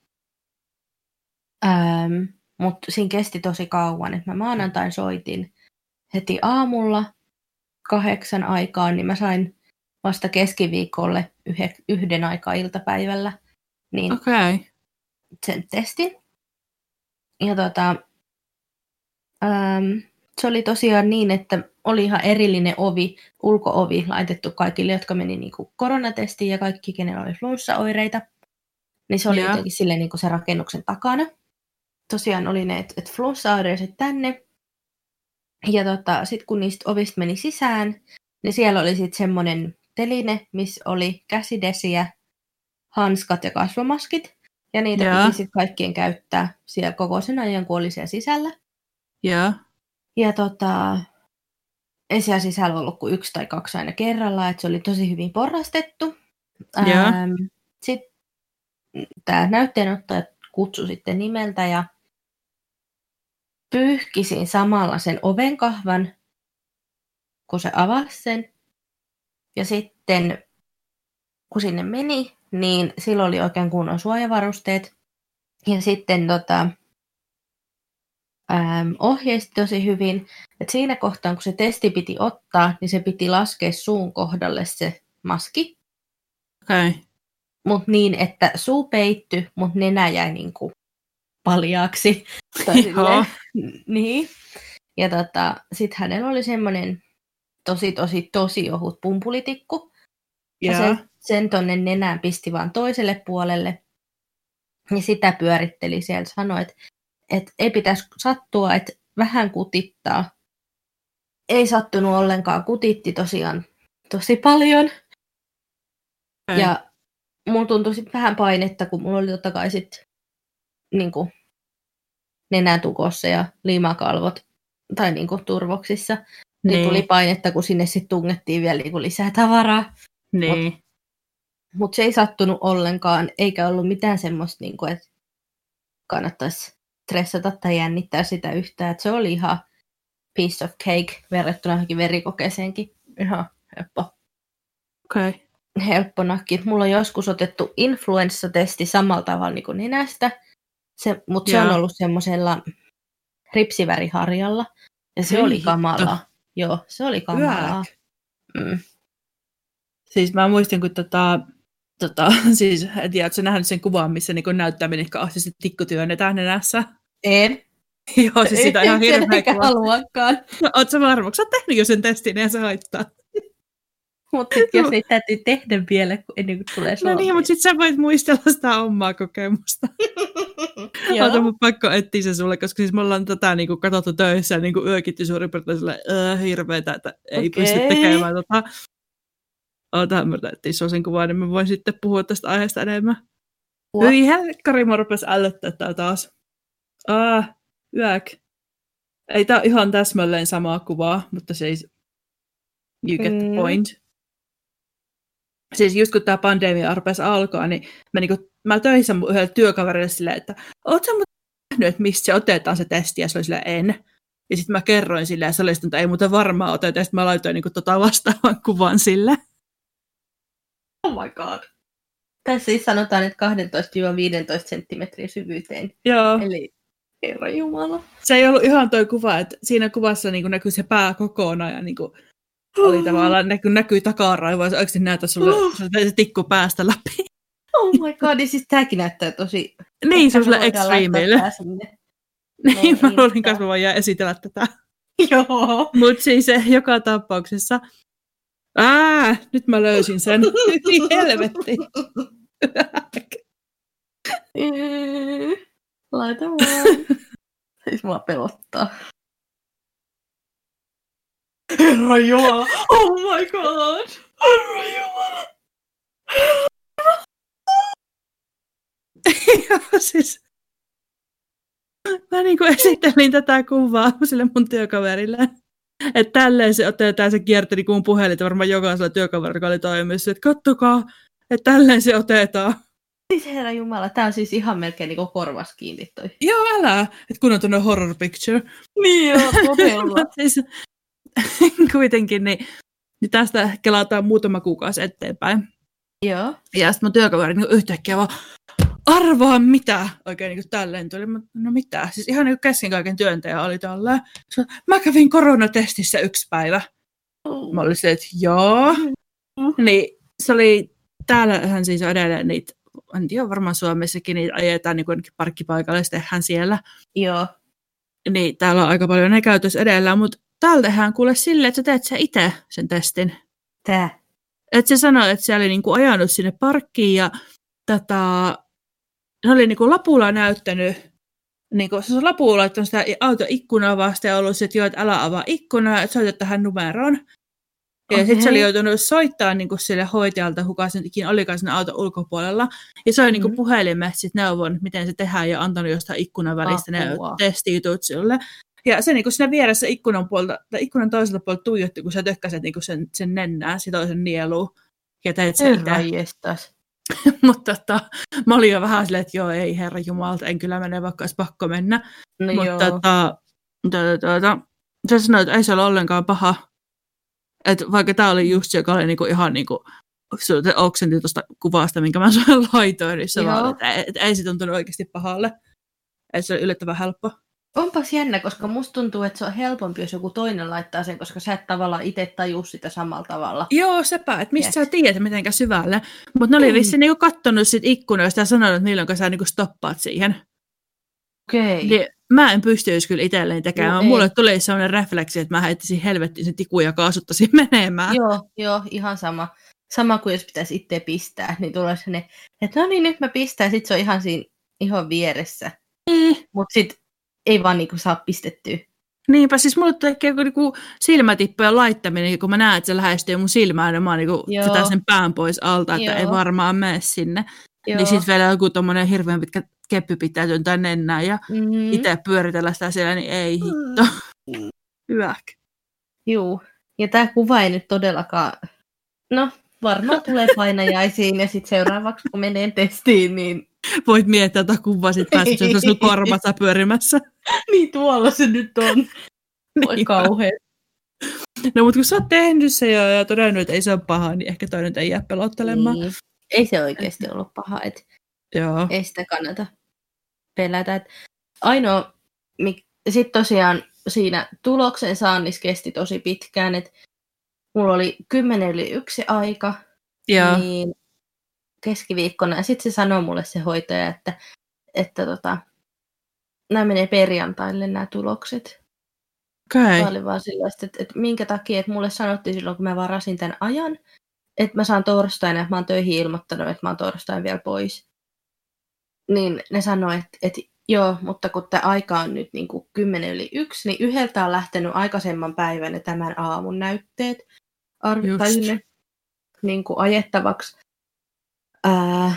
Ähm, Mutta siinä kesti tosi kauan. Et mä maanantain soitin heti aamulla kahdeksan aikaan, niin mä sain vasta keskiviikolle yhe, yhden aikaa iltapäivällä niin. Okay. sen testin. Ja tota, ähm, se oli tosiaan niin, että oli ihan erillinen ovi, ulkoovi laitettu kaikille, jotka meni niinku koronatestiin ja kaikki, kenellä oli flunssaoireita. Niin se oli Joo. jotenkin silleen niinku se rakennuksen takana. Tosiaan oli ne, että et flunssaoireiset tänne. Ja tota, sitten kun niistä ovista meni sisään, niin siellä oli sitten semmoinen teline, missä oli käsidesiä, hanskat ja kasvomaskit. Ja niitä Joo. piti sitten kaikkien käyttää siellä koko sen ajan, kun oli siellä sisällä. Joo. Ja tota, ei siellä sisällä ollut kuin yksi tai kaksi aina kerrallaan, että se oli tosi hyvin porrastettu. Joo. Sitten tämä näytteenottaja kutsui sitten nimeltä ja pyyhkisin samalla sen ovenkahvan, kun se avasi sen. Ja sitten kun sinne meni, niin silloin oli oikein kunnon suojavarusteet. Ja sitten tota, äm, ohjeisti tosi hyvin, että siinä kohtaa, kun se testi piti ottaa, niin se piti laskea suun kohdalle se maski. Okay. mutta niin, että suu peitty, mutta nenä jäi niin kuin paljaaksi. Tai *laughs* Joo. niin. Ja tota, sitten hänellä oli semmoinen tosi, tosi, tosi ohut pumpulitikku. Ja Joo. sen, sen tonne nenään pisti vaan toiselle puolelle. Ja sitä pyöritteli siellä. Sanoi, että, että ei pitäisi sattua, että vähän kutittaa. Ei sattunut ollenkaan. Kutitti tosiaan tosi paljon. Okei. Ja mulla tuntui sit vähän painetta, kun mulla oli totta kai sit niinku nenätukossa ja limakalvot tai niinku turvoksissa. Niin. niin tuli painetta, kun sinne sitten tungettiin vielä niinku lisää tavaraa. Niin. Mutta se ei sattunut ollenkaan, eikä ollut mitään semmoista, niinku, että kannattaisi stressata tai jännittää sitä yhtään. Et se oli ihan piece of cake verrattuna johonkin verikokeeseenkin. Ihan helppo. Okei. Okay. helppo nakki. Mulla on joskus otettu influenssatesti samalla tavalla niin kuin nenästä, se, mutta se on ollut semmoisella ripsiväriharjalla. Ja se Hei oli hitto. kamalaa. Joo, se oli kamalaa. Mm. Siis mä muistin, kun tota, tota, *laughs* siis, en tiedä, ootko sä nähnyt sen kuvan, missä niin näyttää, asti se tikku työnnetään nenässä? En. *laughs* Joo, siis sitä ihan hirveä kuva. haluakaan. No, oot sä varma, sä oot tehnyt jo sen testin ja se haittaa. Mutta jos niitä täytyy tehdä vielä kun- ennen kuin tulee No Suomeen. niin, mutta sit sä voit muistella sitä omaa kokemusta. *laughs* Ota mun pakko etsiä se sulle, koska siis me ollaan tätä niin kuin, katsottu töissä ja niin kuin, yökitty suurin piirtein sille äh, hirveetä, että ei Okei. pysty tekemään tota. Ota, mä etsiä sun sen kuvan, niin mä voin sitten puhua tästä aiheesta enemmän. Hyi helkkari, mä rupes ällöttää tää taas. Ah, yäk. Ei tää ihan täsmälleen samaa kuvaa, mutta siis you get the Mm. Siis just kun tämä pandemia rupesi alkaa, niin mä, niinku, mä töissä yhdelle työkaverille silleen, että oot sä nähnyt, että mistä se otetaan se testi, ja se oli silleen, en. Ja sitten mä kerroin silleen, ja se oli sitten, että ei muuten varmaan oteta, ja sitten mä laitoin niinku tota vastaavan *laughs* kuvan sille. Oh my god. Tässä siis sanotaan, että 12-15 senttimetrin syvyyteen. Joo. Eli Herra Jumala. se ei ollut ihan toi kuva, että siinä kuvassa niin näkyy se pää kokonaan ja niin kuin, oli tavallaan näkyy, näkyy takaraivoa, se oikeasti näytä sulle, sulle se tikku päästä läpi. Oh my god, niin siis tämäkin näyttää tosi... niin, se on sulle extremeille. Niin, mä luulin kanssa, mä voin esitellä tätä. *laughs* Joo. Mutta siis se joka tapauksessa. Ää, nyt mä löysin sen. *laughs* Niin helvetti. *laughs* Laita vaan. Siis mua pelottaa. Herra Jumala. Oh my god. Herra Jumala. *laughs* Joo, siis. Mä niin kuin esittelin tätä kuvaa sille mun työkaverille. Että tälleen se otetaan, se kierteli kun mun puhelinta varmaan jokaisella työkaverilla, joka oli toimissa, että kattokaa, että tälleen se otetaan. Siis herra Jumala, tää on siis ihan melkein niinku korvas kiinni toi. Joo, älä, että kun on tuonne horror picture. Niin joo, todella. *laughs* siis, *laughs* kuitenkin, niin, niin tästä kelataan muutama kuukausi eteenpäin. joo. Ja sitten mun työkaveri niin yhtäkkiä vaan, arvaa mitä, oikein niin kuin tälleen tuli. Mä, no mitä, siis ihan niin kesken kaiken työntäjä oli tälleen. Se, Mä kävin koronatestissä yksi päivä. Mä olin se, että joo. Niin se oli, täällähän siis on edelleen niitä, en tiedä varmaan Suomessakin niitä ajetaan niin parkkipaikalle, ja sitten tehdään siellä. Joo. Niin täällä on aika paljon ne käytössä edellä, mutta täällä tehdään kuule silleen, että sä teet sä itse sen testin. Tää. Että se sanoi, että se oli niinku ajanut sinne parkkiin ja tota, ne oli niinku lapulla näyttänyt, niinku, se on lapulla laittanut sitä auton ikkunaa vasta ja ollut se, että joo, että älä avaa ikkunaa, että soita tähän numeroon. Ja okay. sitten se oli joutunut soittaa niinku sille hoitajalta, kuka sen ikinä olikaan siinä auton ulkopuolella. Ja se oli niinku Mhm. puhelimessa sit neuvon, miten se tehdään ja antanut jostain ikkunan välistä ne Apua. testijutut sille. Ja se niinku siinä vieressä ikkunan, puolta, tai ikkunan toiselta puolelta tuijotti, kun sä tökkäsit niinku sen, sen nennää, se toisen nieluun. Ja teit se Herra itse. *laughs* Mutta tota, mä olin jo vähän silleen, että joo, ei herra jumalta, en kyllä mene, vaikka olisi pakko mennä. No Mutta tota, tota, tota, se sanoi, että ei se ole ollenkaan paha. Et vaikka tämä oli just se, joka oli niinku ihan niinku, se oksentin tuosta kuvasta, minkä mä sulle *laughs* laitoin, niin se vaan, että ei, et ei se tuntunut oikeasti pahalle. Että se oli yllättävän helppo. Onpas jännä, koska musta tuntuu, että se on helpompi, jos joku toinen laittaa sen, koska sä et tavallaan itse tajua sitä samalla tavalla. Joo, sepä, että mistä Yes. sä tiedät mitenkä syvälle. Mutta ne oli Mm. vissiin niinku kattonut sit ikkunoista ja sanonut, että milloin sä niinku stoppaat siihen. Okei. Niin, mä en pystyisi kyllä itselleen tekemään. No No, ei. Mulle tuli sellainen refleksi, että mä heittäisin helvettiin sen tikun ja kaasuttaisin menemään. Joo, joo, ihan sama. Sama kuin jos pitäisi itse pistää, niin tulee sinne, että no niin, nyt mä pistän, sit se on ihan siinä ihan vieressä. Niin. Mutta sit ei vaan niinku saa pistettyä. Niinpä, siis mulle tekee joku niinku silmätippojen laittaminen, kun mä näen, että se lähestyy mun silmään, ja mä niinku vetän sen pään pois alta, että Joo. ei varmaan mene sinne. Joo. Niin sitten vielä joku tommonen hirveän pitkä keppi pitää työntää nennään ja mm, itse pyöritellä sitä siellä, niin ei hitto. *laughs* Hyväk. Juu. Ja tämä kuva ei nyt todellakaan... No, varmaan tulee painajaisiin ja sitten seuraavaksi kun menee testiin, niin... Voit miettiä tätä kuvaa, sit pääset sen sun *laughs* korvassa pyörimässä. niin tuolla se nyt on. Voi Niinpä. kauhean. No mutta kun sä oot tehnyt se jo ja todennut, että ei se ole paha, niin ehkä toi nyt ei jää pelottelemaan. Niin. Ei se oikeasti ollut paha, että Joo. ei sitä kannata pelätä. Et ainoa, sitten tosiaan siinä tuloksen saannissa kesti tosi pitkään, että mulla oli 10 yli yksi aika, Joo. niin keskiviikkona. Ja sitten se sanoi mulle se hoitaja, että, että tota, nämä menee perjantaille nämä tulokset. Okei. Mä olin vaan että, että, että minkä takia, että mulle sanottiin silloin, kun mä varasin tämän ajan, että mä saan torstaina, että mä oon töihin ilmoittanut, että mä oon torstaina vielä pois. Niin ne sanoi, että, että joo, mutta kun tämä aika on nyt niin kuin 10 yli yksi, niin yhdeltä on lähtenyt aikaisemman päivän ja tämän aamun näytteet ar- Just. tai ne, niin kuin ajettavaksi. Ää,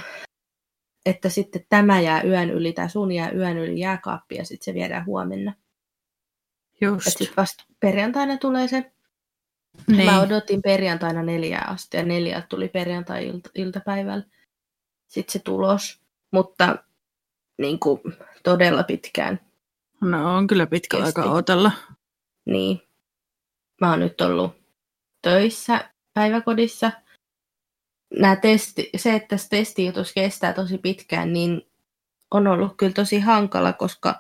että sitten tämä jää yön yli, tai sun jää yön yli jääkaappi ja sitten se viedään huomenna. Just. Sitten vasta perjantaina tulee se. Niin. Mä odotin perjantaina neljää asti ja neljältä tuli perjantai-iltapäivällä sitten se tulos. Mutta niin kuin, todella pitkään. No on kyllä pitkä Kesti. aika odotella. Niin. Mä oon nyt ollut töissä päiväkodissa. Testi, se, että testijutus kestää tosi pitkään, niin on ollut kyllä tosi hankala, koska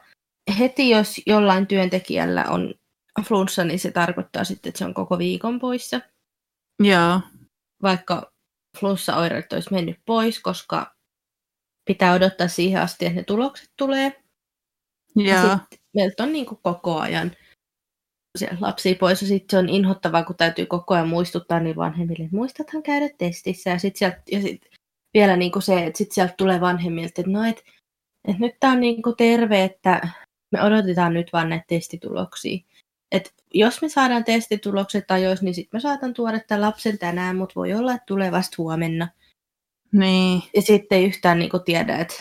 heti jos jollain työntekijällä on flunssa, niin se tarkoittaa sitten, että se on koko viikon poissa. Joo. vaikka flussaoireet olisi mennyt pois, koska pitää odottaa siihen asti, että ne tulokset tulee. Ja Joo. sit, meiltä on niin koko ajan lapsia pois ja sitten se on inhottavaa, kun täytyy koko ajan muistuttaa niin vanhemmille, että muistathan käydä testissä ja sitten sit vielä niin kuin se, että sitten sieltä tulee vanhemmilta, että no et, et nyt tämä on niin kuin terve, että me odotetaan nyt vaan näitä testituloksia. Et jos me saadaan testitulokset ajoissa, niin sitten mä saatan tuoda tämän lapsen tänään, mutta voi olla, että tulee vasta huomenna. Niin. Ja sitten ei yhtään niin kuin tiedä, että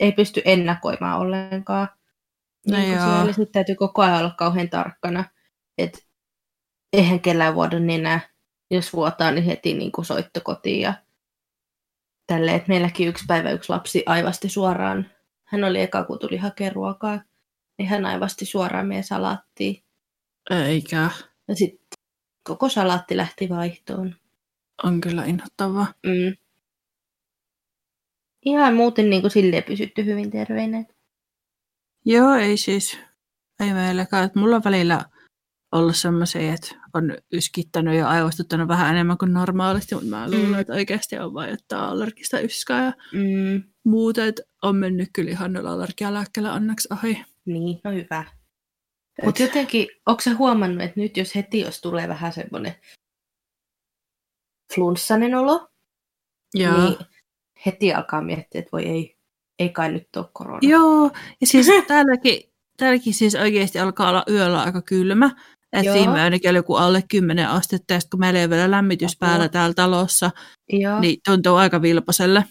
ei pysty ennakoimaan ollenkaan. No niin joo. siellä sitten täytyy koko ajan olla kauhean tarkkana, että eihän kellään vuoda nenää. Jos vuotaa, niin heti niin kuin soitto kotiin ja tälleen. että meilläkin yksi päivä yksi lapsi aivasti suoraan. Hän oli eka, kun tuli hakemaan ruokaa, niin hän aivasti suoraan meidän salaattiin. Eikä. Ja sitten koko salaatti lähti vaihtoon. On kyllä inhottavaa. Mm. Ihan muuten niin kuin silleen pysytty hyvin terveinä. Joo, ei siis. Ei meilläkään. Et mulla on välillä ollut semmoisia, että on yskittänyt ja aivostuttanut vähän enemmän kuin normaalisti, mutta mä luulen, Mm. että oikeasti on vain jotain allergista yskää ja Mm. muuta, että on mennyt kyllä ihan noilla allergialääkkeellä onneksi ohi. Niin, no hyvä. Mutta jotenkin, onko se huomannut, että nyt jos heti jos tulee vähän semmoinen flunssainen olo, Joo. niin heti alkaa miettiä, että voi ei, ei kai nyt ole korona. Joo, ja siis *laughs* täälläkin, täälläkin siis oikeasti alkaa olla yöllä aika kylmä. Et viime ainakin oli joku alle 10 astetta, ja kun meillä ei ole vielä lämmitys Apua. päällä täällä talossa, Joo. niin tuntuu aika vilpaselle.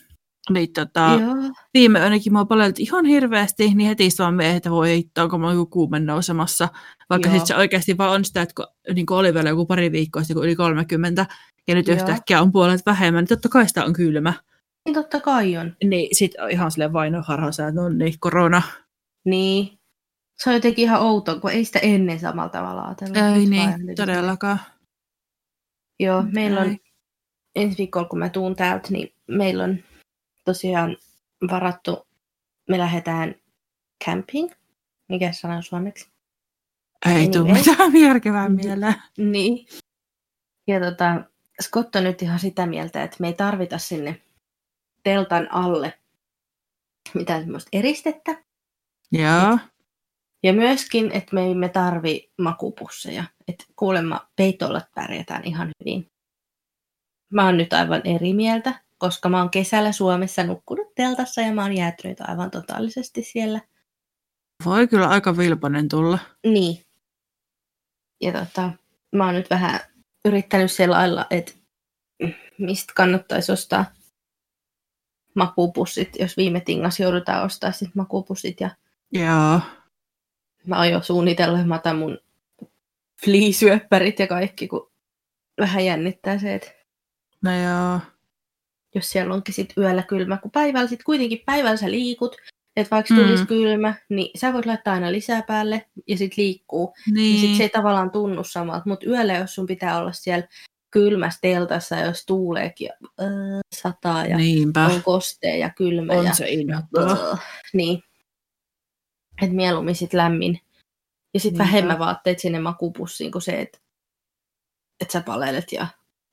Niin tota, Joo. viime ainakin mua palelti ihan hirveästi, niin heti vaan miehet, että voi hittoa, onko mulla joku kuume nousemassa. Vaikka sitten se oikeasti vaan on sitä, että kun, niin kun oli vielä joku pari viikkoa sitten, kun yli 30, ja nyt Joo. yhtäkkiä on puolet vähemmän, niin totta kai sitä on kylmä. Niin totta kai on. Niin on ihan silleen vainoharhassa, että no niin, korona. Niin. Se on jotenkin ihan outo, kun ei sitä ennen samalla tavalla ajatella. Ei Nyt niin, todellakaan. Joo, Mut meillä on ensi viikolla, kun mä tuun täältä, niin meillä on tosiaan varattu, me lähdetään camping. Mikä sana on suomeksi? Ei tule Anyway. mitään järkevää *laughs* mieleen. Niin. Ja tota, Scott on nyt ihan sitä mieltä, että me ei tarvita sinne teltan alle mitään semmoista eristettä. Joo. Ja myöskin, että me emme tarvi makupusseja. Että kuulemma peitolla pärjätään ihan hyvin. Mä oon nyt aivan eri mieltä, koska mä oon kesällä Suomessa nukkunut teltassa ja mä oon jäätynyt aivan totaalisesti siellä. Voi kyllä aika vilpanen tulla. Niin. Ja tota, mä oon nyt vähän yrittänyt selailla, että mistä kannattaisi ostaa makupussit, jos viime tingas joudutaan ostaa sit makupussit. Ja Joo. mä oon jo suunnitellut, mä otan mun fliisyöppärit ja kaikki, kun vähän jännittää se, että No joo. jos siellä onkin sit yöllä kylmä, kun päivällä sit kuitenkin päivällä sä liikut, että vaikka Mm. tulisi kylmä, niin sä voit laittaa aina lisää päälle ja sit liikkuu. Niin. Niin. sit se ei tavallaan tunnu samalta, mutta yöllä jos sun pitää olla siellä kylmässä teltassa, jos tuuleekin ja äh, sataa ja Niinpä. on kostea ja kylmä On ja se inhottava. äh, niin. Et mieluummin sit lämmin. Ja sit Niinpä. vähemmän vaatteet sinne makupussiin kuin se, että et sä palelet. Ja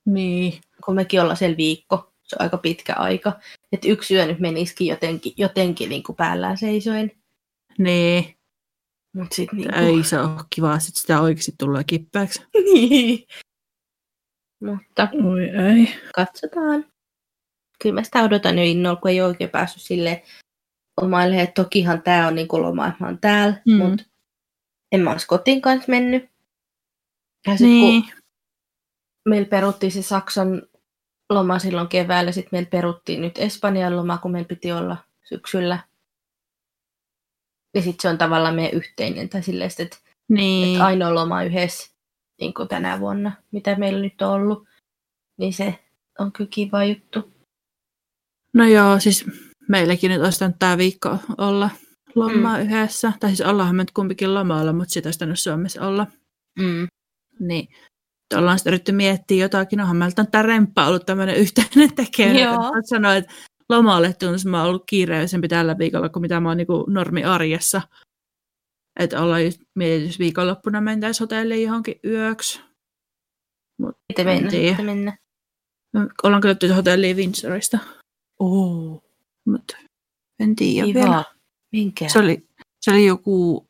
Niin. kun mekin ollaan siellä viikko, se on aika pitkä aika. Että yksi yö nyt menisikin jotenkin, jotenkin niin kuin päällään seisoen. Niin. Mut sit niin Ei se ole kiva, sit sitä oikeasti tulee kippääksi. *laughs* niin. Mutta Oi ei. katsotaan. Kyllä mä sitä odotan jo innolla, kun ei ole oikein päässyt sille omaille, että tokihan tää on niin kuin loma, että mä oon täällä, Mm. mutta en mä olisi kotiin kanssa mennyt. Ja sit Niin. kun meillä peruttiin se Saksan loma silloin keväällä, sitten meillä peruttiin nyt Espanjan loma, kun meillä piti olla syksyllä. Ja sitten se on tavallaan meidän yhteinen, tai silleen, että, Niin. että ainoa loma yhdessä niin kuin tänä vuonna, mitä meillä nyt on ollut. Niin se on kyllä kiva juttu. No joo, siis meilläkin nyt olisi tämä viikko olla lomaa mm. yhdessä. Tai siis ollaanhan me nyt kumpikin lomalla, mutta sitä olisi Suomessa olla. Mm. Niin ollaan sitten yritetty miettiä jotakin. Onhan meiltä on tämä remppa ollut tämmöinen yhteinen tekeminen. Joo. Mä sanoin, että lomalle tuntuu, mä oon ollut kiireisempi tällä viikolla kuin mitä mä oon niin normi arjessa. Että ollaan just mietitty, jos viikonloppuna mentäisiin hotelliin johonkin yöksi. Sitten En mennä, sitten mennä. Me ollaan katsottu hotelliin Windsorista, Oo, mutta en tiedä vielä. Minkä? Se oli, se oli joku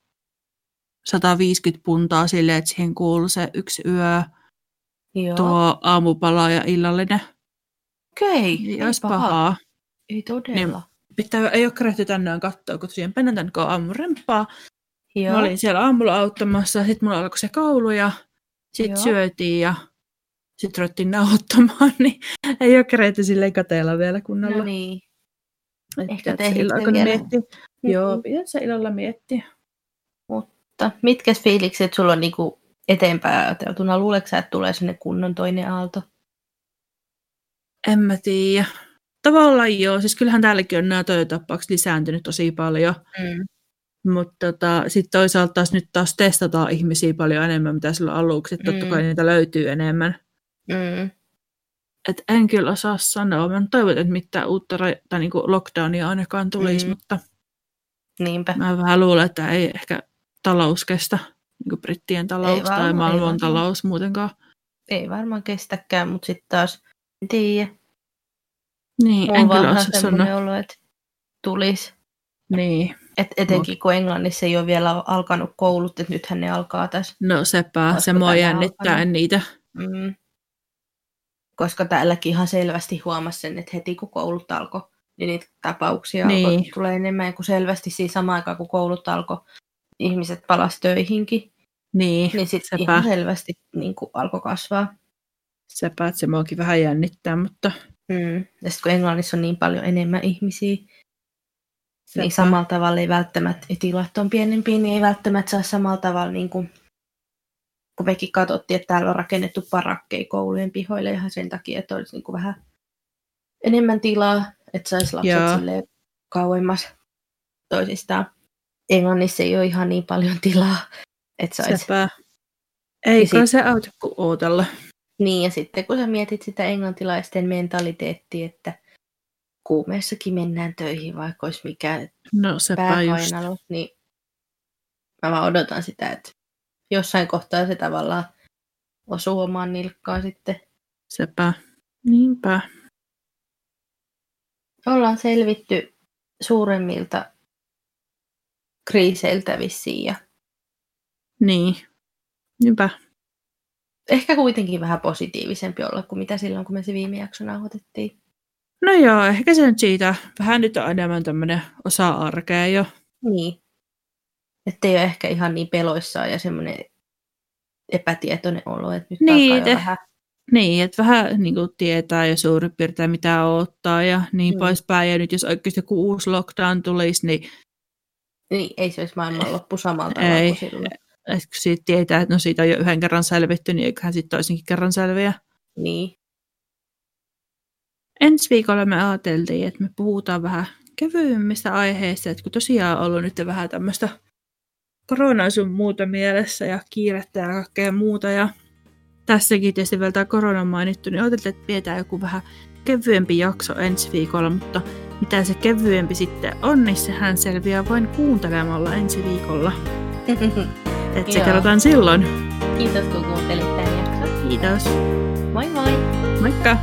150 puntaa silleen, että siihen kuuluu se yksi yö, Joo. tuo aamupala ja illallinen. Okei, Ei ei olisi paha. pahaa. Ei todella. Pitää, ei ole kerätty tänään katsoa, kun tosiaan penätän kun aamun remppaa. Joo. Mä olin siellä aamulla auttamassa, sitten mulla alkoi se koulu ja sitten syötiin ja sitten ruvettiin nauhoittamaan, *laughs* niin ei ole kerätty silleen kateella vielä kunnolla. No niin. Että Ehkä se te ehditte illalla, kun vielä. miettii. Joo, pitää se illalla miettiä. Mutta mitkä fiilikset sulla on niinku eteenpäin ajateltuna? Luuletko sä, että tulee sinne kunnon toinen aalto? En mä tiedä. Tavallaan joo, siis kyllähän täälläkin on nämä toivotapaukset lisääntynyt tosi paljon. Mm. Mutta tota, sitten toisaalta taas nyt taas testataan ihmisiä paljon enemmän, mitä silloin aluksi. Että totta Mm. kai niitä löytyy enemmän. Mm. Et en kyllä osaa sanoa. Mä toivon, että mitään uutta ra- tai niinku lockdownia ainakaan tulisi, Mm. mutta Niinpä. mä vähän luulen, että ei ehkä talous kestä. Niin brittien talous tai varmaan, ei maailman talous muutenkaan. Ei varmaan kestäkään, mutta sitten taas en tiedä. Niin, Mulla en on kyllä osaa sanoa. olo, että tulisi. Niin, Et etenkin kun Englannissa ei ole vielä alkanut koulut, että nythän ne alkaa tässä. no sepä, se mua jännittää alkanut? niitä. Mm. Koska täälläkin ihan selvästi huomasi sen, että heti kun koulut alkoi, niin niitä tapauksia Niin. alkoi tulee enemmän. Kun selvästi siinä samaan aikaan, kun koulut alkoi, ihmiset palas töihinkin, Niin, niin sitten sepä. ihan selvästi niin kuin alkoi kasvaa. sepä, että se muakin vähän jännittää, mutta Mm. Ja sitten kun Englannissa on niin paljon enemmän ihmisiä, sepä. niin samalla tavalla ei välttämättä, ja tilat on pienempiä, niin ei välttämättä saa samalla tavalla, niin kuin, kun mekin katsottiin, että täällä on rakennettu parakkeja koulujen pihoille ihan sen takia, että olisi niin kuin vähän enemmän tilaa, että saisi lapset Joo. silleen kauemmas toisistaan. Englannissa ei ole ihan niin paljon tilaa, että saisi. Sepä. Ei sit- se auta kuin ootella. Niin, ja sitten kun sä mietit sitä englantilaisten mentaliteettia, että kuumeessakin mennään töihin, vaikka olisi mikään No just. pääpainalus, niin mä vaan odotan sitä, että jossain kohtaa se tavallaan osuu omaan nilkkaan sitten. Sepä. Niinpä. Ollaan selvitty suuremmilta kriiseiltä vissiin ja Niin. Niinpä. ehkä kuitenkin vähän positiivisempi olla kuin mitä silloin, kun me se viime jakso nauhoitettiin. No joo, ehkä se nyt siitä. Vähän nyt on enemmän tämmöinen osa arkea jo. Niin. Että ei ole ehkä ihan niin peloissaan ja semmoinen epätietoinen olo, että nyt Niin, alkaa vähän. Niin, että vähän niin kuin tietää jo suurin piirtein mitä odottaa ja niin mm. poispäin. Ja nyt jos oikeasti joku uusi lockdown tulisi, niin Niin, ei se olisi maailmanloppu samalla tavalla Ei. kuin silloin. et kun siitä tietää, että no siitä on jo yhden kerran selvitty, niin eiköhän sitten toisenkin kerran selviä. Niin. Ensi viikolla me ajateltiin, että me puhutaan vähän kevyemmistä aiheista, että kun tosiaan on ollut nyt vähän tämmöistä koronaa sun muuta mielessä ja kiirettä ja kaikkea muuta ja tässäkin tietysti vielä tämä korona on mainittu, niin ajateltiin, että pidetään joku vähän kevyempi jakso ensi viikolla, mutta mitä se kevyempi sitten on, niin sehän selviää vain kuuntelemalla ensi viikolla. *laughs* Että se kerrotaan silloin. Kiitos kun kuuntelit tämän jakson. Kiitos. Moi moi! Moikka!